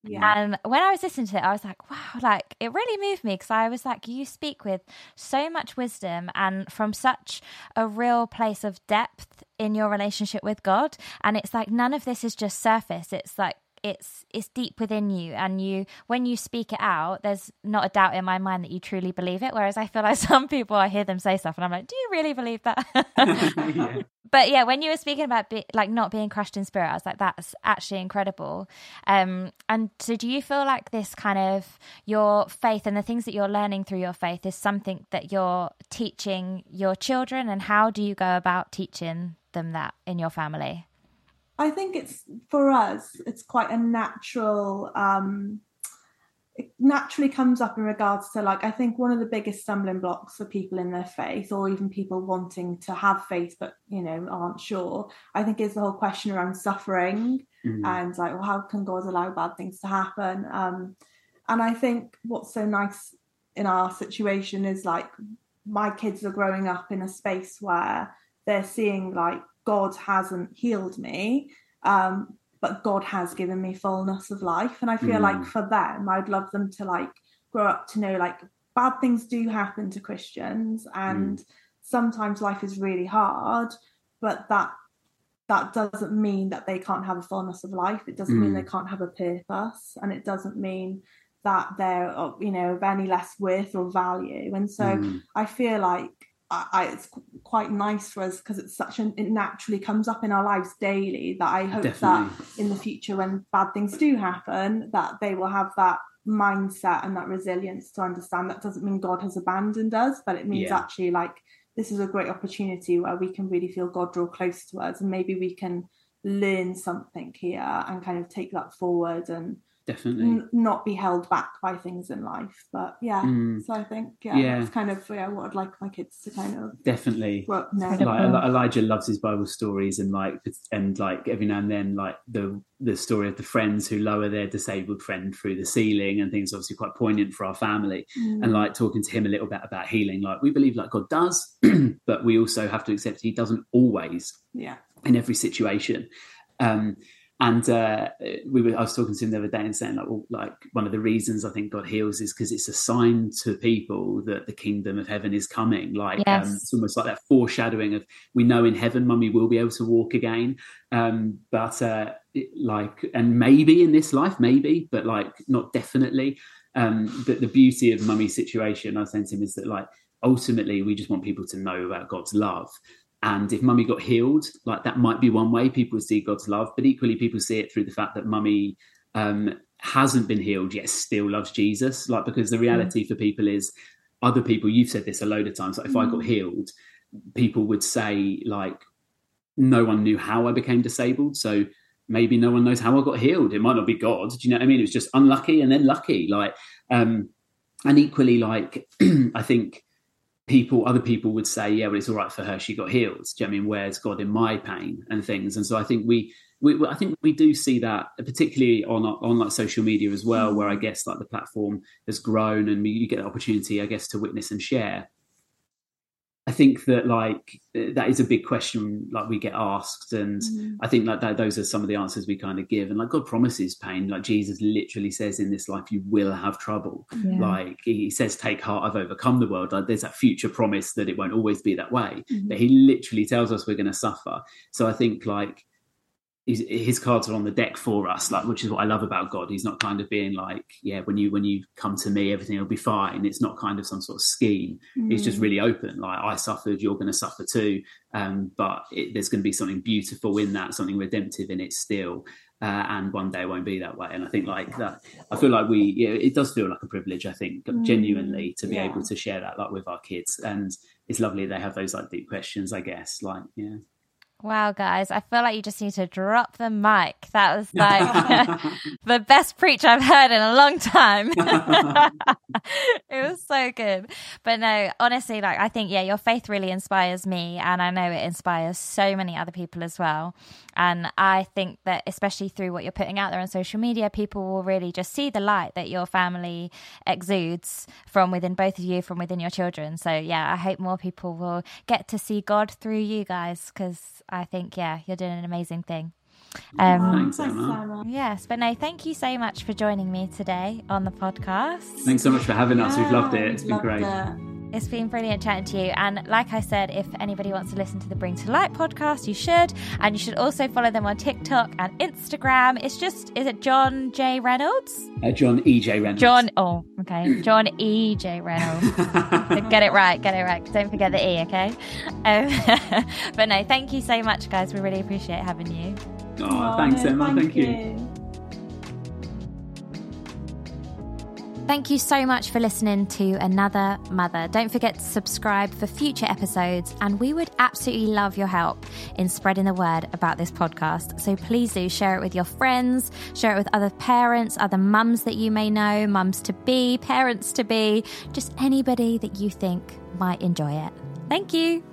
Yeah. And when I was listening to it, I was like, wow, like it really moved me because I was like, you speak with so much wisdom and from such a real place of depth in your relationship with God. And it's like none of this is just surface. It's like it's it's deep within you and you when you speak it out there's not a doubt in my mind that you truly believe it whereas i feel like some people i hear them say stuff and i'm like do you really believe that? Yeah. but yeah when you were speaking about be, like not being crushed in spirit i was like that's actually incredible. Um and so do you feel like this kind of your faith and the things that you're learning through your faith is something that you're teaching your children? And how do you go about teaching them that in your family I think it's for us, it's quite a natural. Um, it naturally comes up in regards to like I think one of the biggest stumbling blocks for people in their faith, or even people wanting to have faith but you know aren't sure. I think is the whole question around suffering mm-hmm. and like, well, how can God allow bad things to happen? Um, and I think what's so nice in our situation is like my kids are growing up in a space where they're seeing like God hasn't healed me, um, but God has given me fullness of life. And I feel mm. like for them, I'd love them to like grow up to know like bad things do happen to Christians, and mm. sometimes life is really hard, but that that doesn't mean that they can't have a fullness of life. It doesn't mm. mean they mm. can't have a purpose, and it doesn't mean that they're you know of any less worth or value. And so mm. I feel like I, it's quite nice for us because it's such an it naturally comes up in our lives daily that I hope Definitely. that in the future when bad things do happen that they will have that mindset and that resilience to understand that doesn't mean God has abandoned us but it means yeah. actually like this is a great opportunity where we can really feel God draw close to us and maybe we can learn something here and kind of take that forward and definitely n- not be held back by things in life but yeah mm. so i think yeah, yeah it's kind of yeah what i'd like my kids to kind of definitely well, no. like elijah loves his bible stories and like and like every now and then like the the story of the friends who lower their disabled friend through the ceiling and things obviously quite poignant for our family mm. and like talking to him a little bit about healing like we believe like god does but we also have to accept he doesn't always yeah in every situation um and uh, we were, I was talking to him the other day and saying like, well, like one of the reasons I think God heals is because it's a sign to people that the kingdom of heaven is coming. Like um, yes. um, it's almost like that foreshadowing of we know in heaven, mummy will be able to walk again. Um, but uh, it, like, and maybe in this life, maybe, but like not definitely. Um, but the beauty of mummy's situation, I was saying to him, is that like ultimately we just want people to know about God's love. And if mummy got healed, like that might be one way people see God's love, but equally people see it through the fact that mummy um, hasn't been healed yet still loves Jesus. Like because the reality mm. for people is other people, you've said this a load of times, like if mm. I got mm. healed, people would say like no one knew how I became disabled. So maybe no one knows how I got healed. It might not be God. Do you know what I mean? It was just unlucky and then lucky. Like um and equally like I think people, other people would say, yeah, well, it's all right for her. She got healed. You know I mean? Where's God in my pain and things? And so I think we, we, I think we do see that, particularly on on like social media as well, hmm. where I guess like the platform has grown and you get the opportunity, I guess, to witness and share. I think that like that is a big question like we get asked and mm. I think like that those are some of the answers we kind of give and like God promises pain like Jesus literally says in this life you will have trouble yeah. like he says take heart I've overcome the world like there's that future promise that it won't always be that way mm-hmm. but he literally tells us we're going to suffer so I think like his cards are on the deck for us like which is what i love about god he's not kind of being like yeah when you when you come to me everything will be fine it's not kind of some sort of scheme mm. it's just mm. really open like i suffered you're going to suffer too um, but it, there's going to be something beautiful in that something redemptive in it still uh, and one day it won't be that way and i think like that i feel like we yeah, it does feel like a privilege i think mm. genuinely to be yeah. able to share that like with our kids and it's lovely they have those like deep questions i guess like yeah Wow, guys, I feel like you just need to drop the mic. That was like the best preach I've heard in a long time. it was so good. But no, honestly, like I think, yeah, your faith really inspires me, and I know it inspires so many other people as well. And I think that, especially through what you're putting out there on social media, people will really just see the light that your family exudes from within both of you, from within your children. So, yeah, I hope more people will get to see God through you guys because I think, yeah, you're doing an amazing thing. Um, Thanks, Emma. Yes, but no, thank you so much for joining me today on the podcast. Thanks so much for having us. We've loved it. It's been great. It. It's been brilliant chatting to you. And like I said, if anybody wants to listen to the Bring to Light podcast, you should. And you should also follow them on TikTok and Instagram. It's just, is it John J. Reynolds? Uh, John E. J. Reynolds. John, oh, okay. John E. J. Reynolds. get it right, get it right. Don't forget the E, okay? Um, but no, thank you so much, guys. We really appreciate having you. Oh, oh thanks, Emma. Thank, thank you. you. Thank you so much for listening to Another Mother. Don't forget to subscribe for future episodes, and we would absolutely love your help in spreading the word about this podcast. So please do share it with your friends, share it with other parents, other mums that you may know, mums to be, parents to be, just anybody that you think might enjoy it. Thank you.